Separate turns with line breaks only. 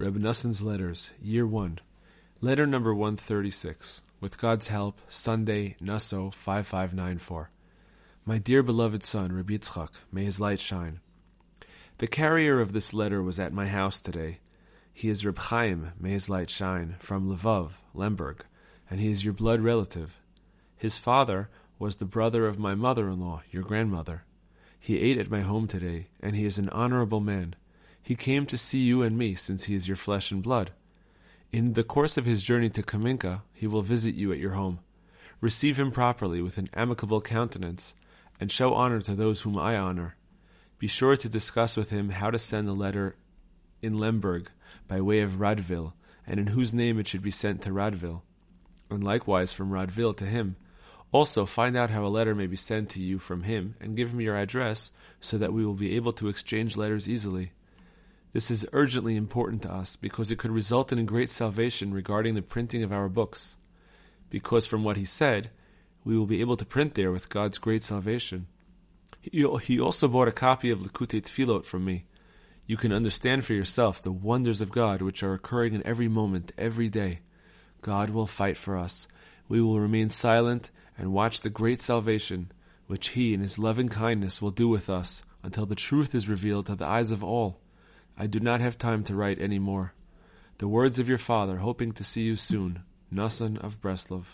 Reb Noson's Letters, Year 1. Letter number 136. With God's help, Sunday, Naso 5594. My dear beloved son, Reb Yitzchak, may his light shine. The carrier of this letter was at my house today. He is Reb Chaim, may his light shine, from Lvov, Lemberg, and he is your blood relative. His father was the brother of my mother-in-law, your grandmother. He ate at my home today, and he is an honorable man. He came to see you and me, since he is your flesh and blood. In the course of his journey to Kaminka, he will visit you at your home. Receive him properly with an amicable countenance, and show honor to those whom I honor. Be sure to discuss with him how to send the letter in Lemberg by way of Radville, and in whose name it should be sent to Radville, and likewise from Radville to him. Also, find out how a letter may be sent to you from him, and give him your address so that we will be able to exchange letters easily. This is urgently important to us because it could result in a great salvation regarding the printing of our books. Because from what he said, we will be able to print there with God's great salvation. He, also bought a copy of Likutei Tfilot from me. You can understand for yourself the wonders of God which are occurring in every moment, every day. God will fight for us. We will remain silent and watch the great salvation which He in His loving kindness will do with us until the truth is revealed to the eyes of all. I do not have time to write any more. The words of your father, hoping to see you soon. Noson of Breslov.